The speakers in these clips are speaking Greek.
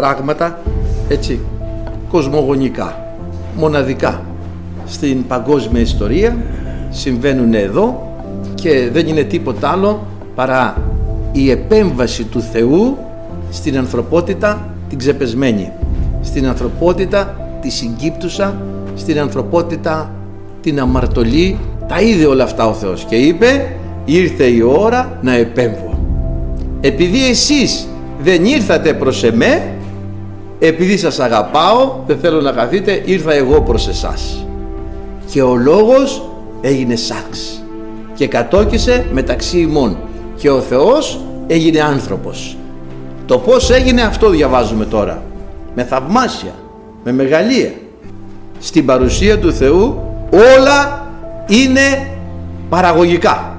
πράγματα έτσι κοσμογονικά, μοναδικά στην παγκόσμια ιστορία συμβαίνουν εδώ και δεν είναι τίποτα άλλο παρά η επέμβαση του Θεού στην ανθρωπότητα την ξεπεσμένη στην ανθρωπότητα τη συγκύπτουσα στην ανθρωπότητα την αμαρτωλή. Τα είδε όλα αυτά ο Θεός και είπε ήρθε η ώρα να επέμβω. Επειδή εσείς δεν ήρθατε προς εμέ επειδή σας αγαπάω δεν θέλω να καθείτε ήρθα εγώ προς εσάς. Και ο λόγος έγινε σάξ και κατόκισε μεταξύ ημών. Και ο Θεός έγινε άνθρωπος. Το πως έγινε αυτό διαβάζουμε τώρα. Με θαυμάσια με μεγαλεία στην παρουσία του Θεού όλα είναι παραγωγικά.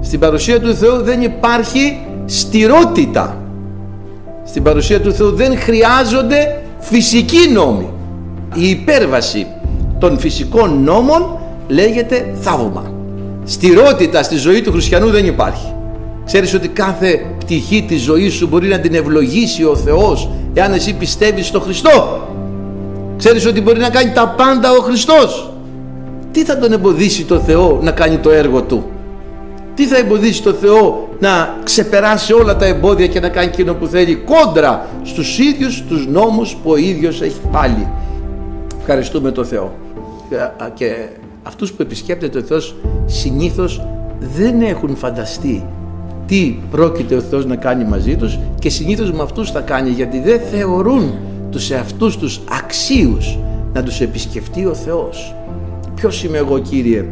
Στην παρουσία του Θεού δεν υπάρχει στηρότητα στην παρουσία του Θεού δεν χρειάζονται φυσικοί νόμοι. Η υπέρβαση των φυσικών νόμων λέγεται θαύμα. Στηρότητα στη ζωή του χριστιανού δεν υπάρχει. Ξέρεις ότι κάθε πτυχή της ζωής σου μπορεί να την ευλογήσει ο Θεός εάν εσύ πιστεύεις στο Χριστό; Ξέρεις ότι μπορεί να κάνει τα πάντα ο Χριστός; Τι θα τον εμποδίσει το Θεό να κάνει το έργο του; Τι θα εμποδίσει το Θεό να ξεπεράσει όλα τα εμπόδια και να κάνει εκείνο που θέλει κόντρα στους ίδιους τους νόμους που ο ίδιος έχει πάλι. Ευχαριστούμε το Θεό. Και αυτούς που επισκέπτεται ο Θεός συνήθως δεν έχουν φανταστεί τι πρόκειται ο Θεός να κάνει μαζί τους και συνήθως με αυτούς θα κάνει γιατί δεν θεωρούν τους εαυτούς τους αξίους να τους επισκεφτεί ο Θεός. Ποιος είμαι εγώ Κύριε,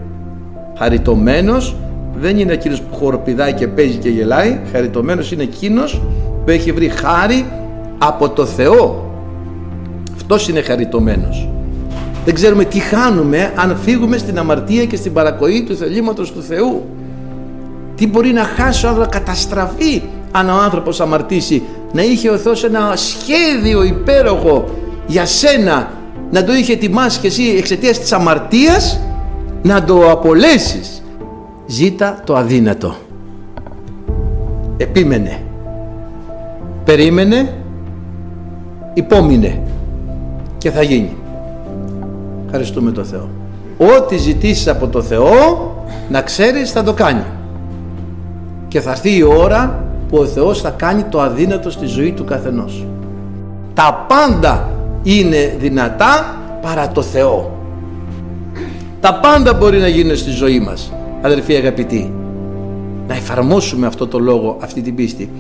χαριτωμένος δεν είναι εκείνος που χοροπηδάει και παίζει και γελάει. Χαριτωμένος είναι εκείνος που έχει βρει χάρη από το Θεό. Αυτός είναι χαριτωμένος. Δεν ξέρουμε τι χάνουμε αν φύγουμε στην αμαρτία και στην παρακοή του θελήματος του Θεού. Τι μπορεί να χάσει να καταστραφεί αν ο άνθρωπος αμαρτήσει να είχε ο Θεός ένα σχέδιο υπέροχο για σένα να το είχε ετοιμάσει και εσύ εξαιτίας της αμαρτίας να το απολέσεις ζήτα το αδύνατο. Επίμενε. Περίμενε υπόμεινε. Και θα γίνει. Ευχαριστούμε το Θεό. Ό,τι ζητήσεις από το Θεό να ξέρεις θα το κάνει. Και θα έρθει η ώρα που ο Θεός θα κάνει το αδύνατο στη ζωή του καθενός. Τα πάντα είναι δυνατά παρά το Θεό. Τα πάντα μπορεί να γίνουν στη ζωή μας αδερφοί αγαπητοί να εφαρμόσουμε αυτό το λόγο, αυτή την πίστη